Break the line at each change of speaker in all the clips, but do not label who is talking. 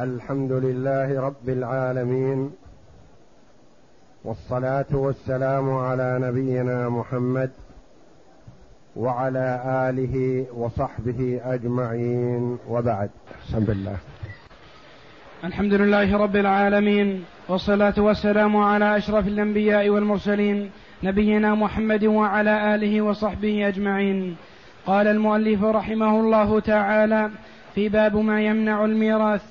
الحمد لله رب العالمين والصلاة والسلام على نبينا محمد وعلى آله وصحبه أجمعين وبعد. بسم الله
الحمد لله رب العالمين والصلاة والسلام على أشرف الأنبياء والمرسلين نبينا محمد وعلى آله وصحبه أجمعين. قال المؤلف رحمه الله تعالى في باب ما يمنع الميراث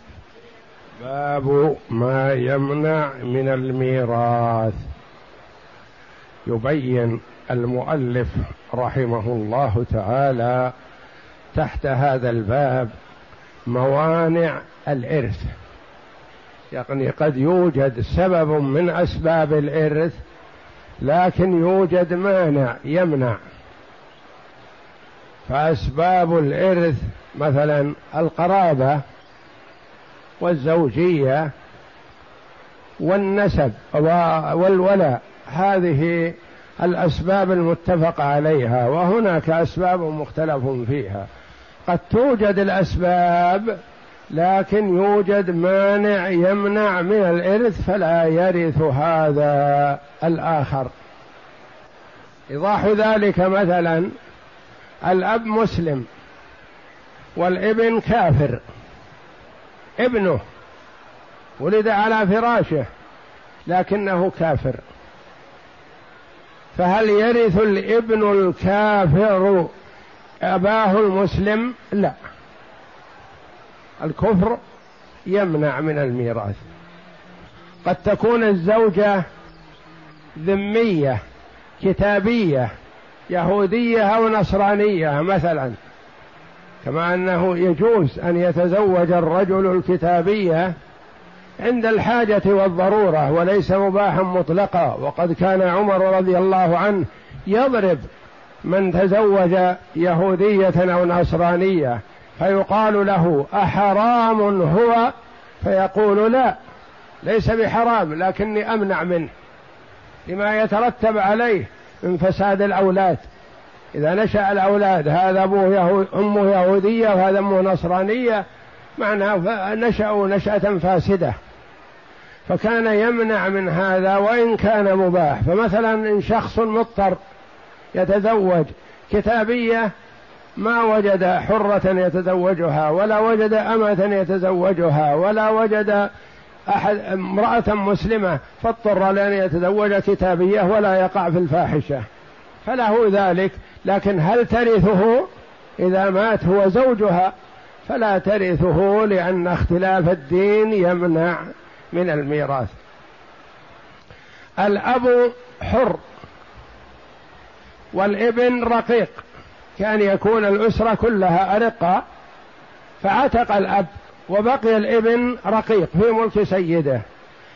باب ما يمنع من الميراث. يبين المؤلف رحمه الله تعالى تحت هذا الباب موانع الإرث. يعني قد يوجد سبب من أسباب الإرث لكن يوجد مانع يمنع. فأسباب الإرث مثلا القرابة والزوجية والنسب والولاء. هذه الأسباب المتفق عليها وهناك أسباب مختلف فيها. قد توجد الأسباب لكن يوجد مانع يمنع من الإرث فلا يرث هذا الآخر. إيضاح ذلك مثلا الأب مسلم والابن كافر. ابنه ولد على فراشه لكنه كافر. فهل يرث الابن الكافر أباه المسلم؟ لا. الكفر يمنع من الميراث. قد تكون الزوجة ذمية كتابية يهودية أو نصرانية مثلا. كما أنه يجوز أن يتزوج الرجل الكتابية عند الحاجة والضرورة وليس مباحا مطلقا. وقد كان عمر رضي الله عنه يضرب من تزوج يهودية أو نصرانية فيقال له أحرام هو؟ فيقول لا ليس بحرام لكني أمنع منه. لما يترتب عليه من فساد الأولاد. إذا نشأ الأولاد هذا أبوه يهود أمه يهودية وهذا أمه نصرانية معناه نشأوا نشأة فاسدة. فكان يمنع من هذا وإن كان مباح. فمثلا إن شخص مضطر يتزوج كتابية ما وجد حرة يتزوجها ولا وجد أمة يتزوجها ولا وجد أحد امرأة مسلمة فاضطر لأن يتزوج كتابية ولا يقع في الفاحشة. فله ذلك لكن هل ترثه؟ إذا مات هو زوجها فلا ترثه لأن اختلاف الدين يمنع من الميراث. الأب حر والابن رقيق كان يكون الأسرة كلها ارقه فعتق الأب وبقي الابن رقيق في ملك سيده.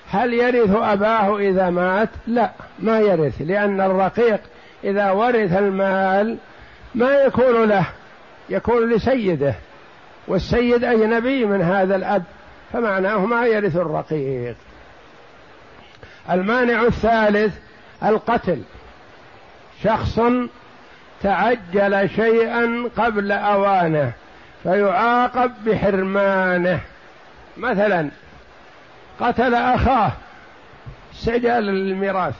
هل يرث أباه إذا مات؟ لا ما يرث لأن الرقيق إذا ورث المال ما يكون له يكون لسيده والسيد أجنبي من هذا الأب فمعناه ما يرث الرقيق. المانع الثالث القتل. شخص تعجل شيئا قبل أوانه فيعاقب بحرمانه. مثلا قتل أخاه استعجال الميراث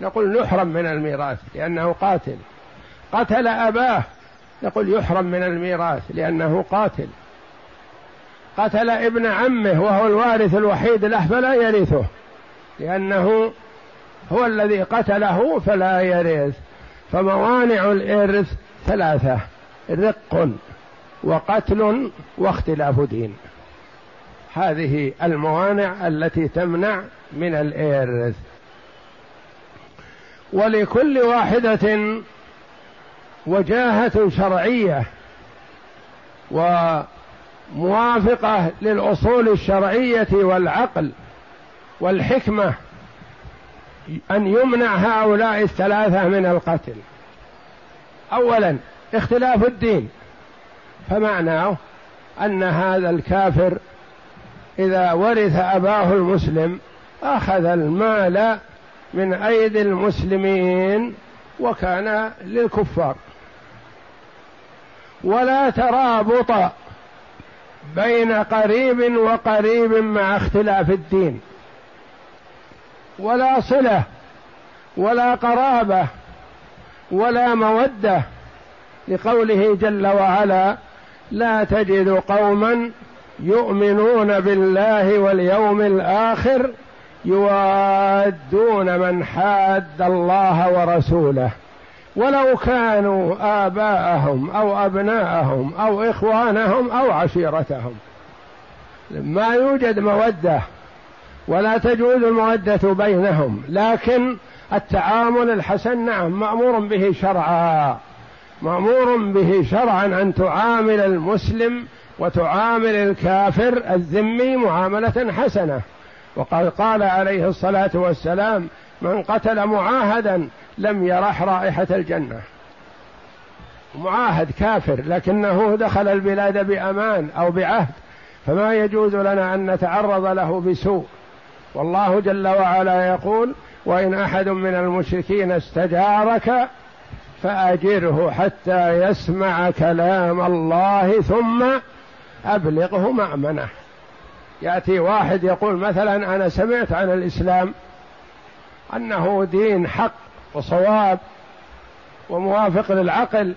نقول يحرم من الميراث لأنه قاتل. قتل أباه نقول يحرم من الميراث لأنه قاتل. قتل ابن عمه وهو الوارث الوحيد له فلا يرثه لأنه هو الذي قتله فلا يرث. فموانع الإرث ثلاثة رق وقتل واختلاف دين. هذه الموانع التي تمنع من الإرث. ولكل واحدة وجاهة شرعية وموافقة للأصول الشرعية والعقل والحكمة أن يمنع هؤلاء الثلاثة من القتل. أولا اختلاف الدين. فمعناه أن هذا الكافر إذا ورث أباه المسلم أخذ المال من أيدي المسلمين وكان للكفار. ولا ترابط بين قريب وقريب مع اختلاف الدين. ولا صلة ولا قرابة ولا مودة لقوله جل وعلا لا تجد قوما يؤمنون بالله واليوم الآخر يوادون من حاد الله ورسوله ولو كانوا آباءهم أو أبناءهم أو إخوانهم أو عشيرتهم. ما يوجد مودة ولا تجوز المودة بينهم لكن التعامل الحسن نعم مأمور به شرعا. مأمور به شرعا أن تعامل المسلم وتعامل الكافر الذمي معاملة حسنة. وقد قال عليه الصلاة والسلام من قتل معاهدا لم يرح رائحة الجنة. معاهد كافر لكنه دخل البلاد بأمان أو بعهد فما يجوز لنا أن نتعرض له بسوء. والله جل وعلا يقول وإن أحد من المشركين استجارك فأجره حتى يسمع كلام الله ثم أبلغه مأمنة. يأتي واحد يقول مثلا أنا سمعت عن الإسلام أنه دين حق وصواب وموافق للعقل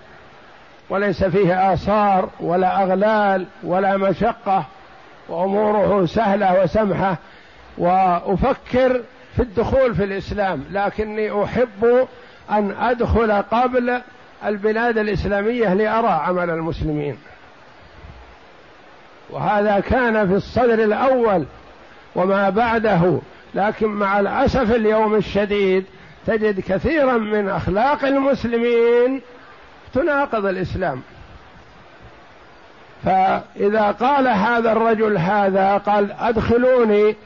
وليس فيه آثار ولا أغلال ولا مشقة وأموره سهلة وسمحة وأفكر في الدخول في الإسلام لكني أحب أن أدخل قبل البلاد الإسلامية لأرى عمل المسلمين. وهذا كان في الصدر الأول وما بعده لكن مع الأسف اليوم الشديد تجد كثيرا من أخلاق المسلمين تناقض الإسلام. فإذا قال هذا الرجل هذا قال أدخلوني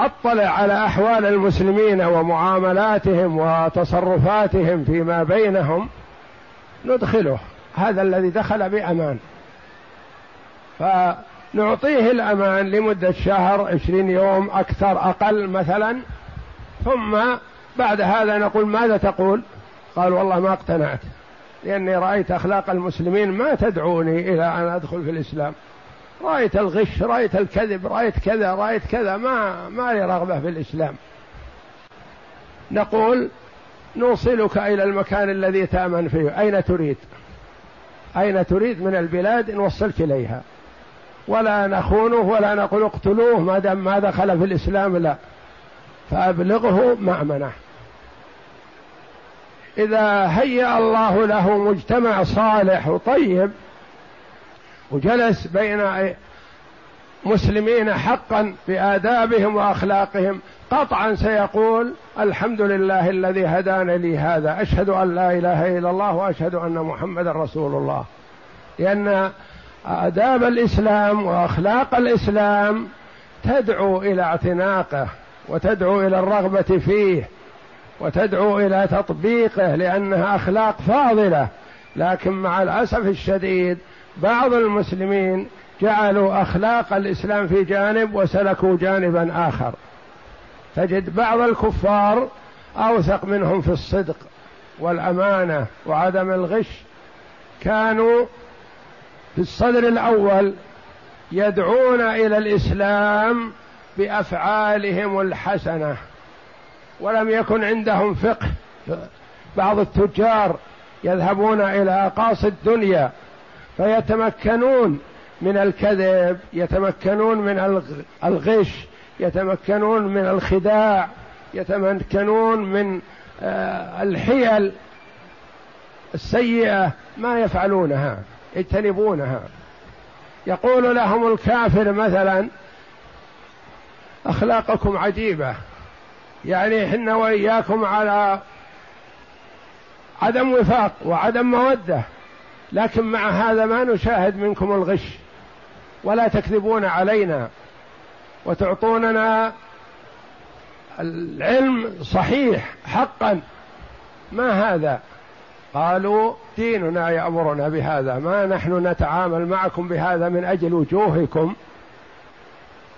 أطلع على أحوال المسلمين ومعاملاتهم وتصرفاتهم فيما بينهم ندخله. هذا الذي دخل بأمان. فنعطيه الأمان لمدة شهر عشرين يوم أكثر أقل مثلا. ثم بعد هذا نقول ماذا تقول؟ قال والله ما اقتنعت لأني رأيت أخلاق المسلمين ما تدعوني إلى أن أدخل في الإسلام. رأيت الغش رأيت الكذب رأيت كذا رأيت كذا ما ما لي رغبة في الإسلام. نقول نوصلك إلى المكان الذي تأمن فيه. أين تريد؟ أين تريد من البلاد؟ نوصلك إليها. ولا نخونه ولا نقول اقتلوه ما دام ما دخل في الإسلام لا. فأبلغه مأمنة. إذا هيأ الله له مجتمع صالح وطيب وجلس بين مسلمين حقا بآدابهم وأخلاقهم قطعا سيقول الحمد لله الذي هدانا لي هذا أشهد أن لا إله إلا الله وأشهد أن محمدا رسول الله. لأن آداب الإسلام وأخلاق الإسلام تدعو إلى اعتناقه وتدعو إلى الرغبة فيه وتدعو إلى تطبيقه لأنها أخلاق فاضلة. لكن مع الأسف الشديد بعض المسلمين جعلوا أخلاق الإسلام في جانب وسلكوا جانبا آخر. تجد بعض الكفار أوثق منهم في الصدق والأمانة وعدم الغش. كانوا في الصدر الأول يدعون إلى الإسلام بأفعالهم الحسنة ولم يكن عندهم فقه. بعض التجار يذهبون إلى أقاصي الدنيا فيتمكنون من الكذب يتمكنون من الغش يتمكنون من الخداع يتمكنون من آه، الحيل السيئة ما يفعلونها. يجتنبونها. يقول لهم الكافر مثلا أخلاقكم عجيبة. يعني إحنا وإياكم على عدم وفاق وعدم مودة. لكن مع هذا ما نشاهد منكم الغش. ولا تكذبون علينا. وتعطوننا العلم صحيح حقا. ما هذا؟ قالوا ديننا يامرنا بهذا ما نحن نتعامل معكم بهذا من أجل وجوهكم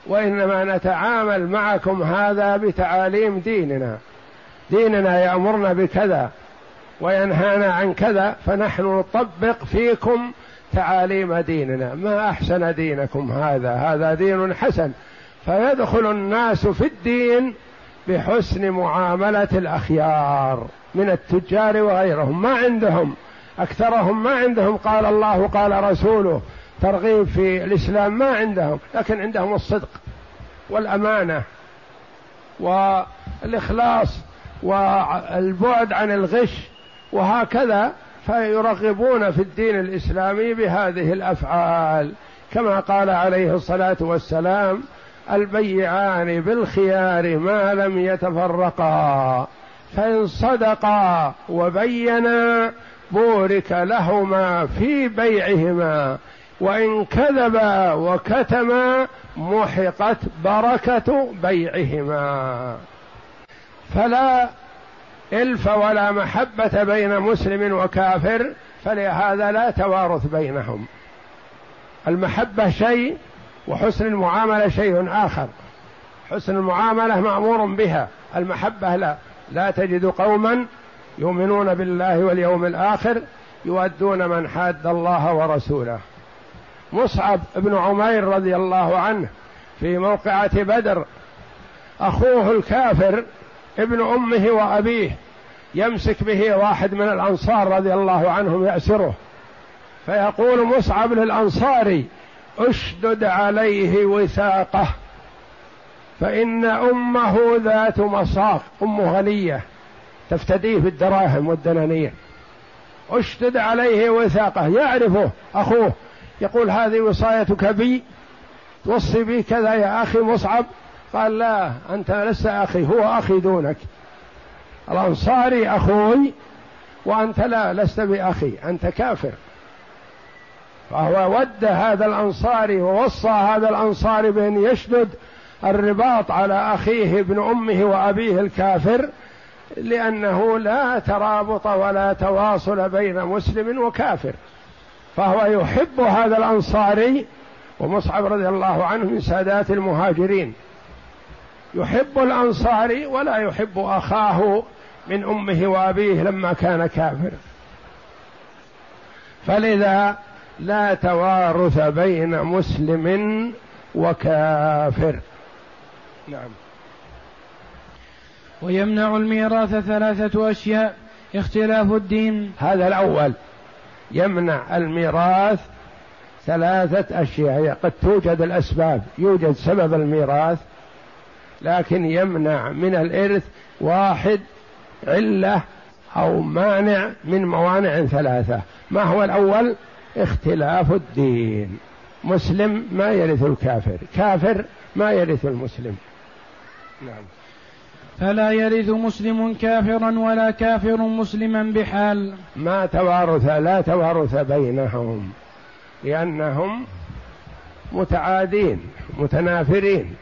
وإنما نتعامل معكم هذا بتعاليم ديننا. ديننا يأمرنا بكذا وينهانا عن كذا فنحن نطبق فيكم تعاليم ديننا. ما أحسن دينكم هذا؟ هذا دين حسن. فيدخل الناس في الدين بحسن معاملة الأخيار من التجار وغيرهم. ما عندهم أكثرهم ما عندهم. قال الله قال رسوله ترغيب في الإسلام ما عندهم لكن عندهم الصدق والأمانة والإخلاص والبعد عن الغش وهكذا فيرغبون في الدين الإسلامي بهذه الأفعال. كما قال عليه الصلاة والسلام البيعان بالخيار ما لم يتفرقا. فإن صدقا وبينا بورك لهما في بيعهما. وإن كذبا وكتما محقت بركة بيعهما. فلا إلف ولا محبة بين مسلم وكافر فلهذا لا توارث بينهم. المحبة شيء وحسن المعاملة شيء آخر. حسن المعاملة مأمور بها. المحبة لا. لا تجد قوما يؤمنون بالله واليوم الآخر يؤدون من حاد الله ورسوله. مصعب بن عمير رضي الله عنه في موقعة بدر أخوه الكافر ابن أمه وأبيه يمسك به واحد من الأنصار رضي الله عنهم يأسره. فيقول مصعب للأنصاري اشدد عليه وثاقه فإن أمه ذات مصاغ أم غنية تفتديه بالدراهم والدنانير. اشدد عليه وثاقه يعرفه أخوه يقول هذه وصايتك بي توصي بي كذا يا أخي مصعب. قال لا أنت لست أخي هو أخي دونك. الأنصاري أخوي وأنت لا لست بأخي أنت كافر. فهو ود هذا الأنصاري ووصى هذا الأنصاري بأن يشدد الرباط على أخيه ابن أمه وأبيه الكافر لأنه لا ترابط ولا تواصل بين مسلم وكافر. فهو يحب هذا الأنصاري ومصعب رضي الله عنه من سادات المهاجرين. يحب الأنصاري ولا يحب أخاه من أمه وأبيه لما كان كافر. فلذا لا توارث بين مسلم وكافر. نعم.
ويمنع الميراث ثلاثة أشياء اختلاف الدين.
هذا الأول. يمنع الميراث ثلاثة أشياء. قد توجد الأسباب يوجد سبب الميراث لكن يمنع من الإرث واحد علة أو مانع من موانع ثلاثة. ما هو الأول؟ اختلاف الدين. مسلم ما يرث الكافر. كافر ما يرث المسلم.
نعم. فلا يرث مسلم كافرا ولا كافر مسلما بحال.
ما توارث لا توارث بينهم. لأنهم متعادين متنافرين.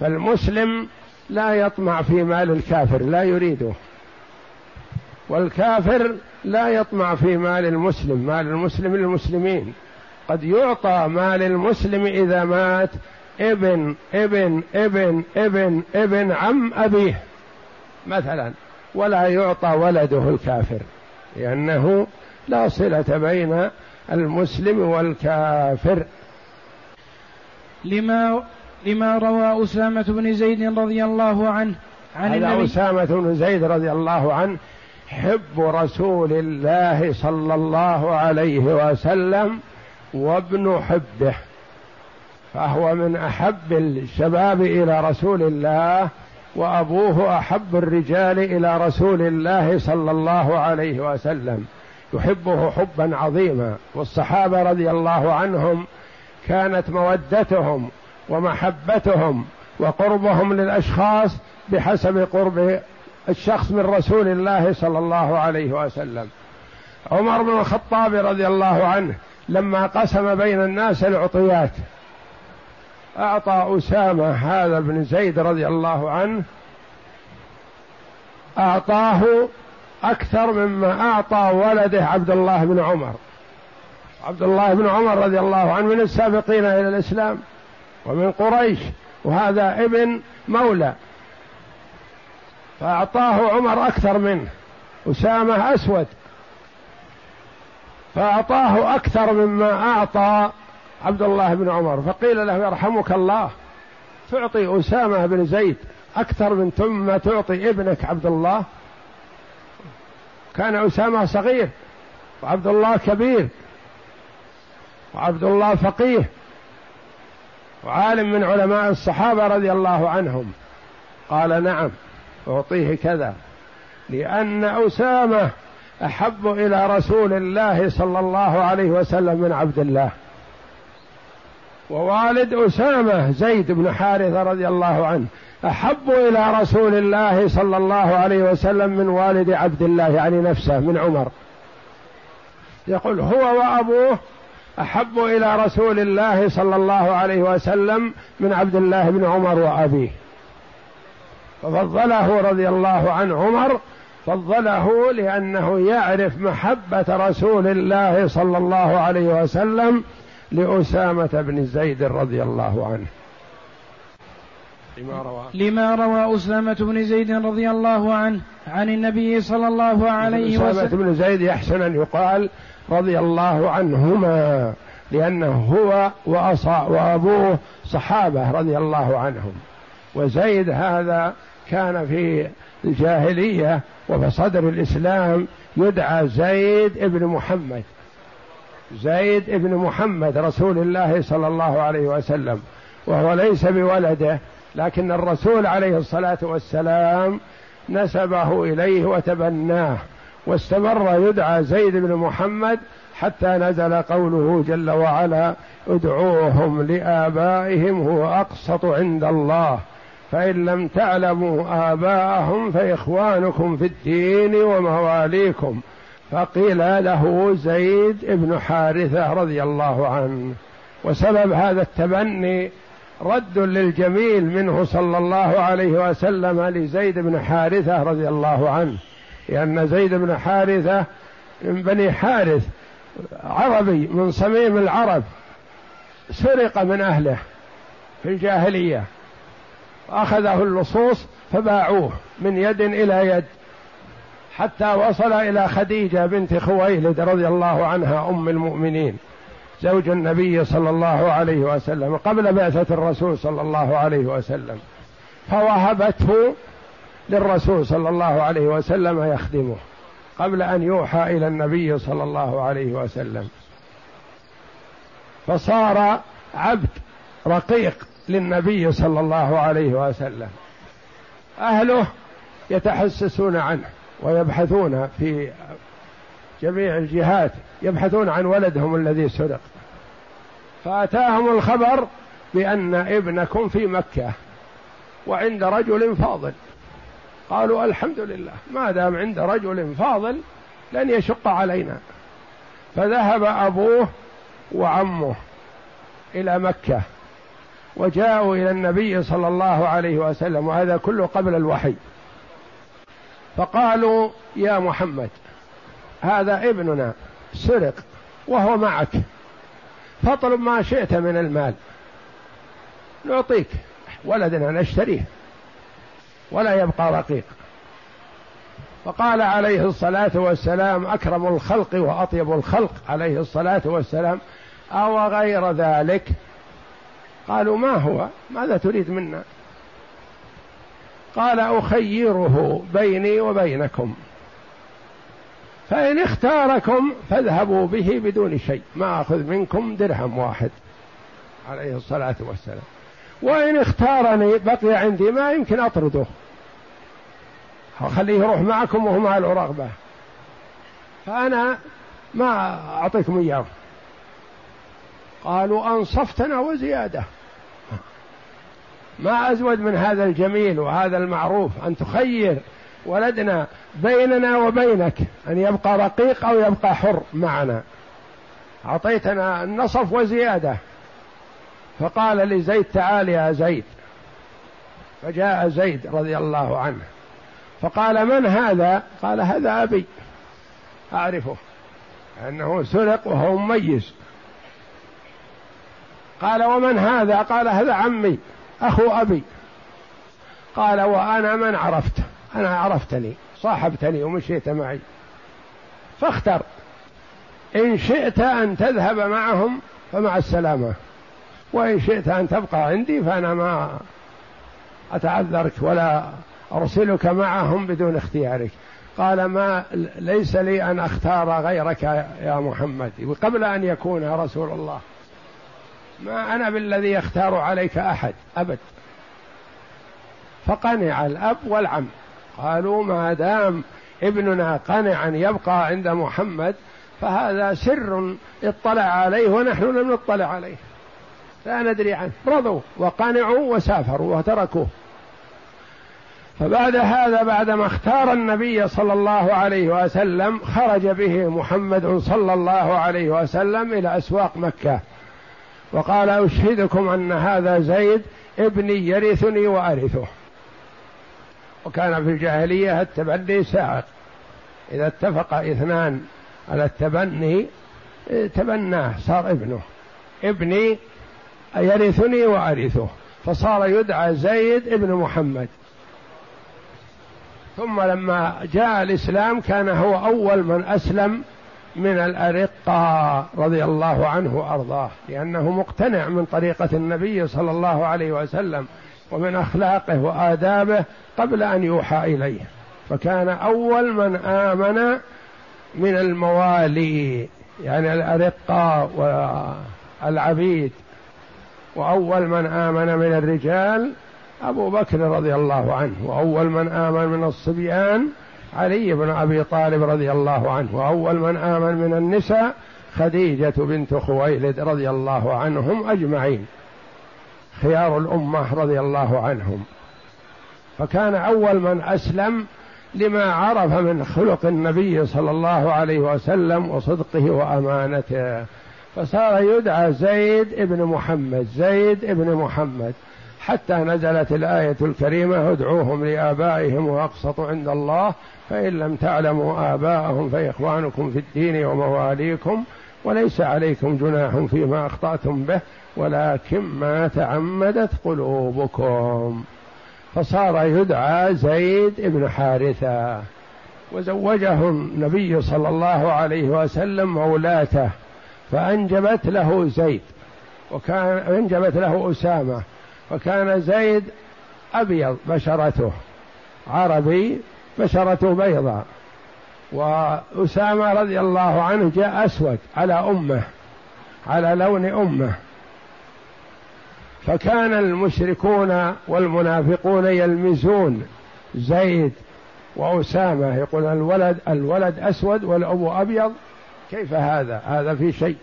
فالمسلم لا يطمع في مال الكافر لا يريده. والكافر لا يطمع في مال المسلم مال المسلم للمسلمين. قد يعطى مال المسلم إذا مات ابن ابن ابن ابن ابن عم أبيه مثلا ولا يعطى ولده الكافر لأنه لا صلة بين المسلم والكافر.
لما لما روى أسامة بن زيد رضي الله عنه
عن هذا أسامة بن زيد رضي الله عنه حب رسول الله صلى الله عليه وسلم وابن حبه فهو من أحب الشباب إلى رسول الله وأبوه أحب الرجال إلى رسول الله صلى الله عليه وسلم. يحبه حبا عظيما. والصحابة رضي الله عنهم كانت مودتهم ومحبتهم وقربهم للأشخاص بحسب قرب الشخص من رسول الله صلى الله عليه وسلم. عمر بن الخطاب رضي الله عنه لما قسم بين الناس العطيات أعطى أسامة هذا بن زيد رضي الله عنه أعطاه أكثر مما أعطى ولده عبد الله بن عمر. عبد الله بن عمر رضي الله عنه من السابقين إلى الإسلام ومن قريش وهذا ابن مولى. فأعطاه عمر أكثر منه أسامة أسود. فأعطاه أكثر مما أعطى عبد الله بن عمر. فقيل له يرحمك الله تعطي أسامة بن زيد أكثر من ثم تعطي ابنك عبد الله. كان أسامة صغير وعبد الله كبير وعبد الله فقيه وعالم من علماء الصحابة رضي الله عنهم. قال نعم. أعطيه كذا. لأن أسامة أحب إلى رسول الله صلى الله عليه وسلم من عبد الله. ووالد أسامة زيد بن حارثة رضي الله عنه أحب إلى رسول الله صلى الله عليه وسلم من والد عبد الله يعني نفسه من عمر. يقول هو وأبوه أحب إلى رسول الله صلى الله عليه وسلم من عبد الله بن عمر وأبيه. ففضله رضي الله عن عمر فضله لأنه يعرف محبة رسول الله صلى الله عليه وسلم لأسامة بن زيد رضي الله عنه.
لما روى لما روى أسامة بن زيد رضي الله عنه عن النبي صلى الله عليه
وسلم. أسامة بن زيد يحسن أن يقال رضي الله عنهما لأنه هو وأصا وأبوه صحابة رضي الله عنهم. وزيد هذا كان في الجاهلية وفي صدر الإسلام يدعى زيد ابن محمد. زيد ابن محمد رسول الله صلى الله عليه وسلم وهو ليس بولده لكن الرسول عليه الصلاة والسلام نسبه إليه وتبناه واستمر يدعى زيد بن محمد حتى نزل قوله جل وعلا ادعوهم لآبائهم هو أقسط عند الله. فإن لم تعلموا آباءهم فإخوانكم في الدين ومواليكم. فقيل له زيد بن حارثة رضي الله عنه. وسبب هذا التبني رد للجميل منه صلى الله عليه وسلم لزيد بن حارثة رضي الله عنه. لأن زيد بن حارثة من بني حارث عربي من صميم العرب سرق من أهله في الجاهلية. أخذه اللصوص فباعوه من يد إلى يد حتى وصل إلى خديجة بنت خويلد رضي الله عنها أم المؤمنين زوج النبي صلى الله عليه وسلم قبل بعثة الرسول صلى الله عليه وسلم فوهبته للرسول صلى الله عليه وسلم يخدمه قبل أن يوحى إلى النبي صلى الله عليه وسلم. فصار عبد رقيق. للنبي صلى الله عليه وسلم. أهله يتحسسون عنه ويبحثون في جميع الجهات يبحثون عن ولدهم الذي سرق. فأتاهم الخبر بأن ابنكم في مكة وعند رجل فاضل. قالوا الحمد لله ما دام عند رجل فاضل لن يشق علينا. فذهب أبوه وعمه إلى مكة. وجاءوا إلى النبي صلى الله عليه وسلم وهذا كله قبل الوحي. فقالوا يا محمد هذا ابننا سرق وهو معك فاطلب ما شئت من المال نعطيك ولدنا نشتريه ولا يبقى رقيق. فقال عليه الصلاة والسلام أكرم الخلق وأطيب الخلق. عليه الصلاة والسلام أو غير ذلك؟ قالوا ما هو؟ ماذا تريد منا؟ قال أخيره بيني وبينكم. فإن اختاركم فاذهبوا به بدون شيء ما أخذ منكم درهم واحد. عليه الصلاة والسلام. وإن اختارني بقي عندي ما يمكن أطرده. خليه يروح معكم وهو ما له رغبه فأنا ما أعطيكم إياه. قالوا أنصفتنا وزيادة. ما أزود من هذا الجميل وهذا المعروف أن تخير ولدنا بيننا وبينك أن يبقى رقيق أو يبقى حر معنا. أعطيتنا النصف وزيادة. فقال لزيد تعال يا زيد. فجاء زيد رضي الله عنه. فقال من هذا؟ قال هذا أبي. أعرفه. أنه سرق وهو مميز قال ومن هذا؟ قال هذا عمي. أخو أبي. قال وأنا من عرفت؟ أنا عرفتني صاحبتني ومشيت معي. فاختر. إن شئت أن تذهب معهم فمع السلامة. وإن شئت أن تبقى عندي فأنا ما أتعذرك ولا أرسلك معهم بدون اختيارك. قال ما ليس لي أن أختار غيرك يا محمد. قبل أن يكون رسول الله. ما أنا بالذي يختار عليك أحد أبد. فقنع الأب والعم. قالوا ما دام ابننا قنعا يبقى عند محمد فهذا سر اطلع عليه ونحن لم نطلع عليه. لا ندري عنه. رضوا وقنعوا وسافروا وتركوه. فبعد هذا بعدما اختار النبي صلى الله عليه وسلم خرج به محمد صلى الله عليه وسلم إلى أسواق مكة. وقال أشهدكم أن هذا زيد ابني يرثني وأرثه. وكان في الجاهلية التبني سائق إذا اتفق اثنان على التبني تبناه صار ابنه. ابني يرثني وأرثه. فصار يدعى زيد ابن محمد. ثم لما جاء الإسلام كان هو أول من أسلم من الارقه رضي الله عنه وأرضاه لأنه مقتنع من طريقة النبي صلى الله عليه وسلم ومن أخلاقه وآدابه قبل أن يوحى إليه. فكان أول من آمن من الموالي يعني الارقه والعبيد. وأول من آمن من الرجال أبو بكر رضي الله عنه وأول من آمن من الصبيان علي بن أبي طالب رضي الله عنه. وأول من آمن من النساء خديجة بنت خويلد رضي الله عنهم أجمعين. خيار الأمة رضي الله عنهم. فكان أول من أسلم لما عرف من خلق النبي صلى الله عليه وسلم وصدقه وأمانته. فصار يدعى زيد ابن محمد زيد ابن محمد. حتى نزلت الآية الكريمة ادعوهم لآبائهم وأقسط عند الله فإن لم تعلموا آباءهم فإخوانكم في الدين ومواليكم وليس عليكم جناح فيما أخطأتم به ولكن ما تعمدت قلوبكم. فصار يدعى زيد بن حارثة. وزوجه النبي صلى الله عليه وسلم مولاته فأنجبت له زيد وكان أنجبت له أسامة وكان زيد أبيض بشرته عربي بشرته بيضاء. وأسامة رضي الله عنه جاء أسود على أمه على لون أمه. فكان المشركون والمنافقون يلمزون زيد وأسامة يقول الولد الولد أسود والأبو أبيض كيف هذا؟ هذا في شيء.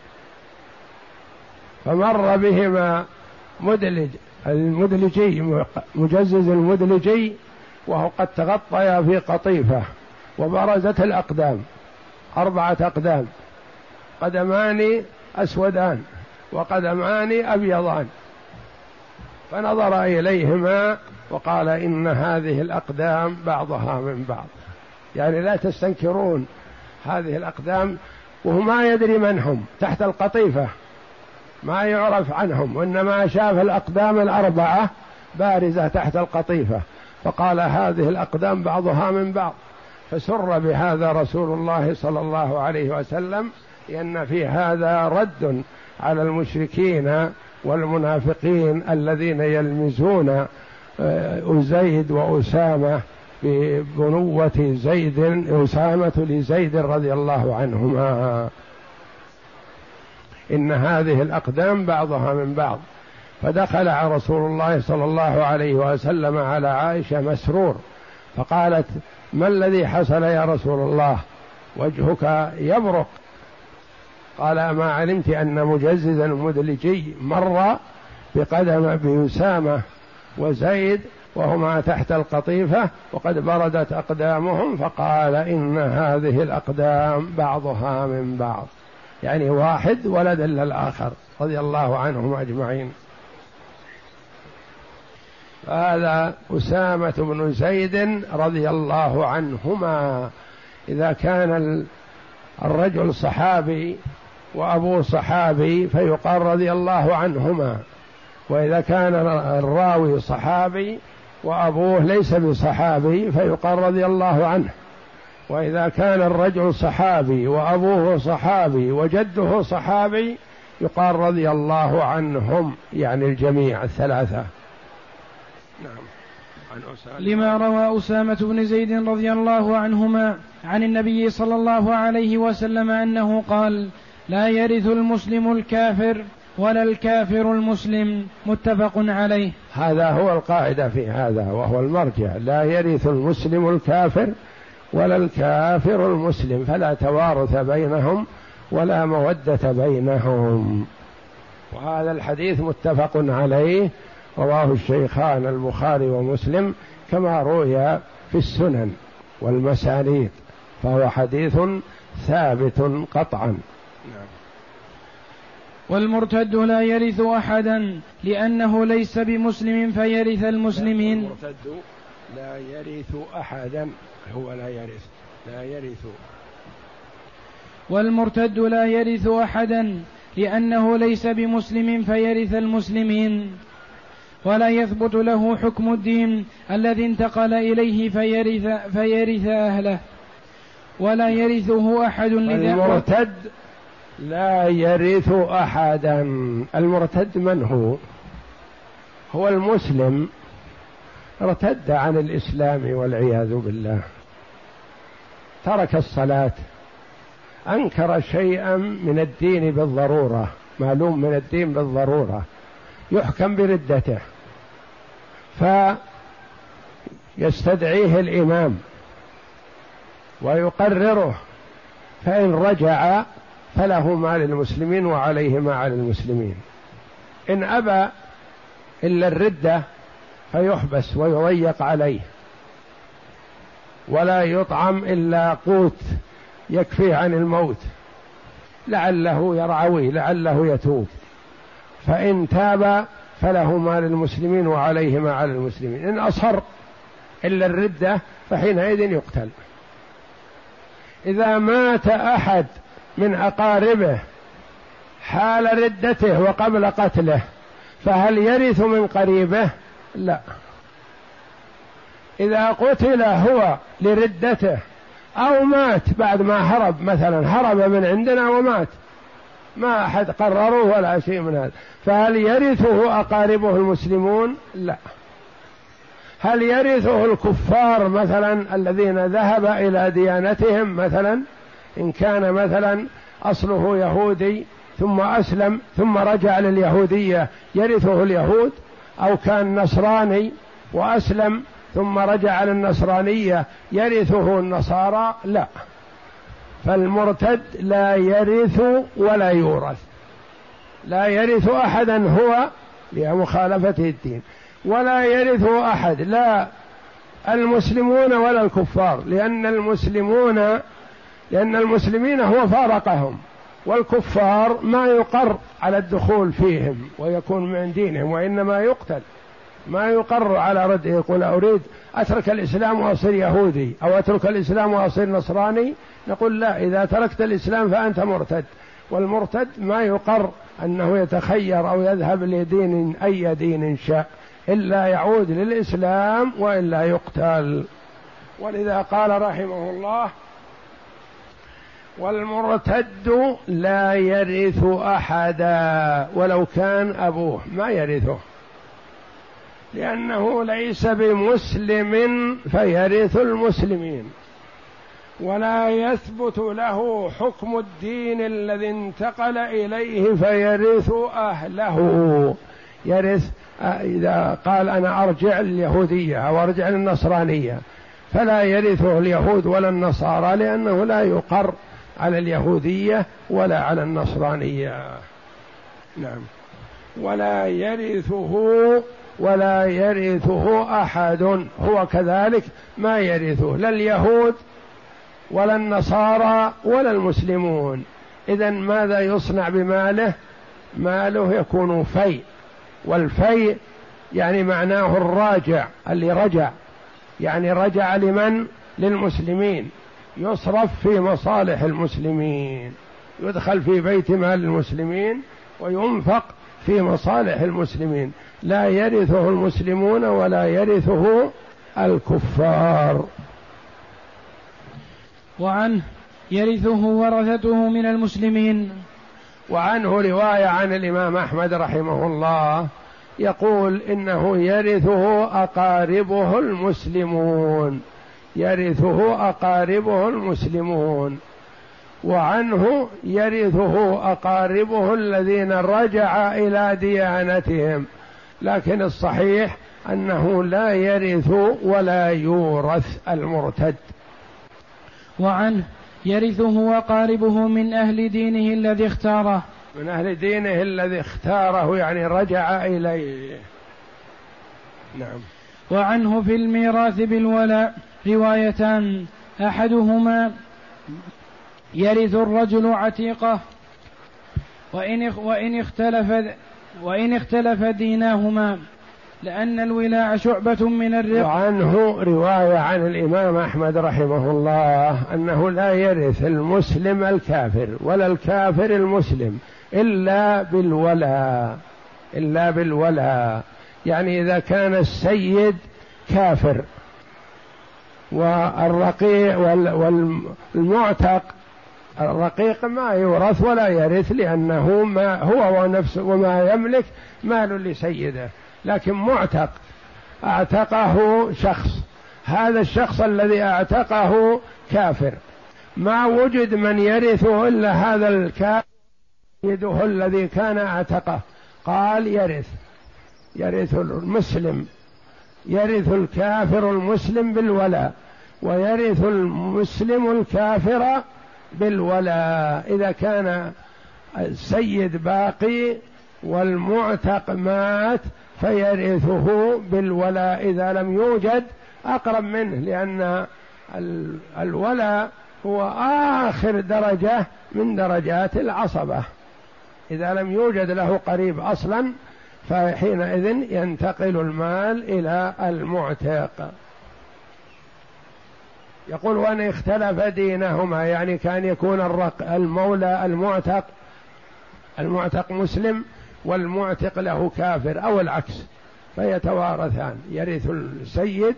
فمر بهما مدلج المدلجي مجزز المدلجي وهو قد تغطي في قطيفة وبرزت الأقدام أربعة أقدام قدمان أسودان وقدمان أبيضان. فنظر إليهما وقال إن هذه الأقدام بعضها من بعض. يعني لا تستنكرون هذه الأقدام وهو ما يدري من هم تحت القطيفة ما يعرف عنهم وإنما شاف الأقدام الأربعة بارزة تحت القطيفة. فقال هذه الأقدام بعضها من بعض فسر بهذا رسول الله صلى الله عليه وسلم لأن في هذا رد على المشركين والمنافقين الذين يلمزون آه، زيد وأسامة ببنوة زيد أسامة لزيد رضي الله عنهما. إن هذه الأقدام بعضها من بعض. فدخل رسول الله صلى الله عليه وسلم على عائشة مسرور فقالت ما الذي حصل يا رسول الله؟ وجهك يبرق. قال ما علمت أن مجززا مدلجي مر بقدم بأسامة وزيد وهما تحت القطيفة وقد بردت أقدامهم فقال إن هذه الأقدام بعضها من بعض. يعني واحد ولد إلا الآخر رضي الله عنهم أجمعين. هذا أسامة بن زيد رضي الله عنهما. إذا كان الرجل صحابي وأبوه صحابي فيقال رضي الله عنهما. وإذا كان الراوي صحابي وأبوه ليس بصحابي فيقال رضي الله عنه. وإذا كان الرجل صحابي وأبوه صحابي وجده صحابي يقال رضي الله عنهم يعني الجميع الثلاثة.
نعم. عن أسامة. لما روى أسامة بن زيد رضي الله عنهما عن النبي صلى الله عليه وسلم أنه قال لا يرث المسلم الكافر ولا الكافر المسلم. متفق عليه.
هذا هو القاعدة في هذا وهو المرجع. لا يرث المسلم الكافر ولا الكافر المسلم فلا توارث بينهم ولا مودة بينهم. وهذا الحديث متفق عليه. رواه الشيخان البخاري ومسلم كما روي في السنن والمسانيد فهو حديث ثابت قطعا. نعم.
والمرتد لا يرث احدا لأنه ليس بمسلم فيرث المسلمين.
المرتد لا يرث احدا هو لا يرث لا يرث.
والمرتد لا يرث احدا لأنه ليس بمسلم فيرث المسلمين. ولا يثبت له حكم الدين الذي انتقل إليه فيرث, فيرث أهله. ولا يرثه أحد
المرتد لا يرث أحدا. المرتد من هو؟ هو المسلم. ارتد عن الإسلام والعياذ بالله. ترك الصلاة. أنكر شيئا من الدين بالضرورة. معلوم من الدين بالضرورة. يحكم بردته. فيستدعيه الإمام ويقرره. فإن رجع فله ما للمسلمين وعليه ما على المسلمين. إن أبى إلا الردة فيحبس ويضيق عليه. ولا يطعم إلا قوت يكفي عن الموت. لعله يرعوي لعله يتوب. فإن تاب فله ما للمسلمين وعليه ما على المسلمين. إن أصر إلا الردة فحينئذ يقتل. إذا مات أحد من أقاربه حال ردته وقبل قتله فهل يرث من قريبه؟ لا. إذا قتل هو لردته أو مات بعد ما هرب مثلا هرب من عندنا ومات ما أحد قرروه ولا شيء من هذا. فهل يرثه أقاربه المسلمون؟ لا. هل يرثه الكفار مثلا الذين ذهب إلى ديانتهم مثلا؟ إن كان مثلا أصله يهودي ثم أسلم ثم رجع لليهودية يرثه اليهود؟ أو كان نصراني وأسلم ثم رجع للنصرانية يرثه النصارى؟ لا. فالمرتد لا يرث ولا يورث. لا يرث أحدا هو لمخالفته الدين. ولا يرث أحد لا المسلمون ولا الكفار لأن المسلمون لأن المسلمين هو فارقهم. والكفار ما يقر على الدخول فيهم ويكون من دينهم وإنما يقتل. ما يقر على رده يقول أريد أترك الإسلام وأصير يهودي أو أترك الإسلام وأصير نصراني؟ نقول لا إذا تركت الإسلام فأنت مرتد. والمرتد ما يقر أنه يتخير أو يذهب لدين أي دين شاء إلا يعود للإسلام وإلا يقتل. ولذا قال رحمه الله والمرتد لا يرث أحدا ولو كان أبوه ما يرثه؟ لأنه ليس بمسلم فيرث المسلمين. ولا يثبت له حكم الدين الذي انتقل إليه فيرث أهله. يرث إذا قال أنا أرجع لليهوديه أو أرجع للنصرانيه فلا يرثه اليهود ولا النصارى لأنه لا يقر على اليهودية ولا على النصرانية. نعم. ولا يرثه ولا يرثه أحد. هو كذلك ما يرثه لا اليهود ولا النصارى ولا المسلمون. اذا ماذا يصنع بماله؟ ماله يكون في والفي يعني معناه الراجع اللي رجع. يعني رجع لمن؟ للمسلمين. يصرف في مصالح المسلمين. يدخل في بيت مال المسلمين وينفق في مصالح المسلمين. لا يرثه المسلمون ولا يرثه الكفار.
وعنه يرثه ورثته من المسلمين.
وعنه رواية عن الإمام أحمد رحمه الله. يقول إنه يرثه أقاربه المسلمون. يرثه أقاربه المسلمون. وعنه يرثه أقاربه الذين رجع إلى ديانتهم. لكن الصحيح أنه لا يرث ولا يورث المرتد.
وعنه يرثه وقاربه من أهل دينه الذي اختاره.
من أهل دينه الذي اختاره يعني رجع إليه. نعم.
وعنه في الميراث بالولاء روايتان. أحدهما يرث الرجل عتيقه وإن وإن اختلف وإن اختلف ديناهما لأن الولاء شعبة من الرق.
وعنه رواية عن الإمام أحمد رحمه الله أنه لا يرث المسلم الكافر ولا الكافر المسلم إلا بالولاء إلا بالولاء. يعني إذا كان السيد كافر والرقيع والمعتق الرقيق ما يورث ولا يرث لأنه ما هو ونفسه وما يملك مال لسيده لكن معتق أعتقه شخص. هذا الشخص الذي أعتقه كافر. ما وجد من يرثه إلا هذا الكافر الذي كان أعتقه. قال يرث يرث المسلم يرث الكافر المسلم بالولاء ويرث المسلم الكافر بالولاء إذا كان السيد باقي والمعتق مات فيرثه بالولاء إذا لم يوجد أقرب منه لأن الولاء هو آخر درجة من درجات العصبة. إذا لم يوجد له قريب أصلا فحينئذ ينتقل المال إلى المعتق. يقول وأن اختلف دينهما يعني كان يكون الرق المولى المعتق المعتق مسلم والمعتق له كافر أو العكس فيتوارثان. يرث السيد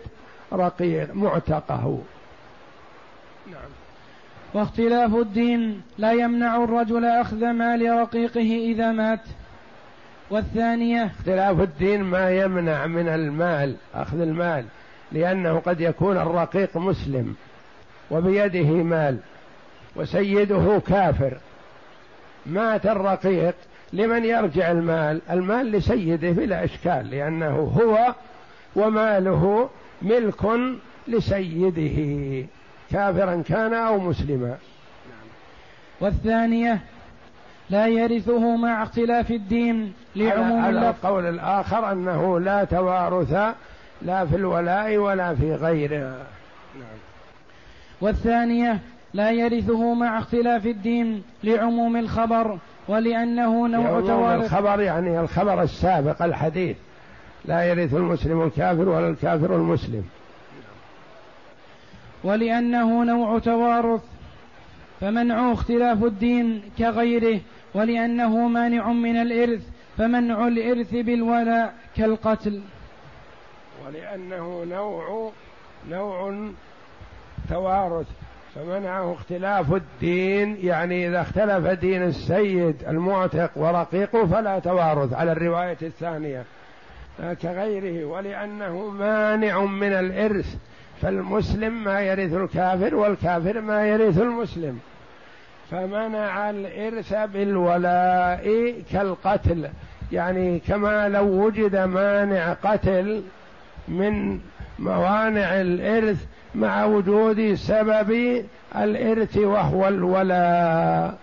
رقيق معتقه.
نعم. واختلاف الدين لا يمنع الرجل أخذ مال رقيقه إذا مات. والثانية
اختلاف الدين ما يمنع من المال أخذ المال. لأنه قد يكون الرقيق مسلم وبيده مال وسيده كافر. مات الرقيق لمن يرجع المال المال لسيده بلا إشكال لأنه هو وماله ملك لسيده كافرا كان أو مسلما.
والثانية لا يرثه مع اختلاف الدين لعموم
على القول الآخر أنه لا توارث لا في الولاء ولا في غيره. نعم.
والثانية لا يرثه مع اختلاف الدين لعموم الخبر ولأنه نوع توارث.
الخبر يعني الخبر السابق الحديث. لا يرث المسلم الكافر ولا الكافر المسلم.
ولأنه نوع توارث فمنع اختلاف الدين كغيره ولأنه مانع من الإرث فمنع الإرث بالولاء كالقتل.
ولأنه نوع نوع توارث فمنعه اختلاف الدين يعني إذا اختلف دين السيد المعتق ورقيقه فلا توارث على الرواية الثانية. كغيره ولأنه مانع من الإرث فالمسلم ما يرث الكافر والكافر ما يرث المسلم. فمنع الإرث بالولاء كالقتل يعني كما لو وجد مانع قتل من موانع الإرث مع وجود سبب الإرث وهو الولاء.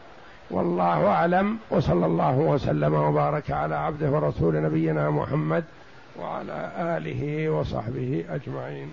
والله أعلم. وصلى الله وسلم وبارك على عبده ورسول نبينا محمد وعلى آله وصحبه أجمعين.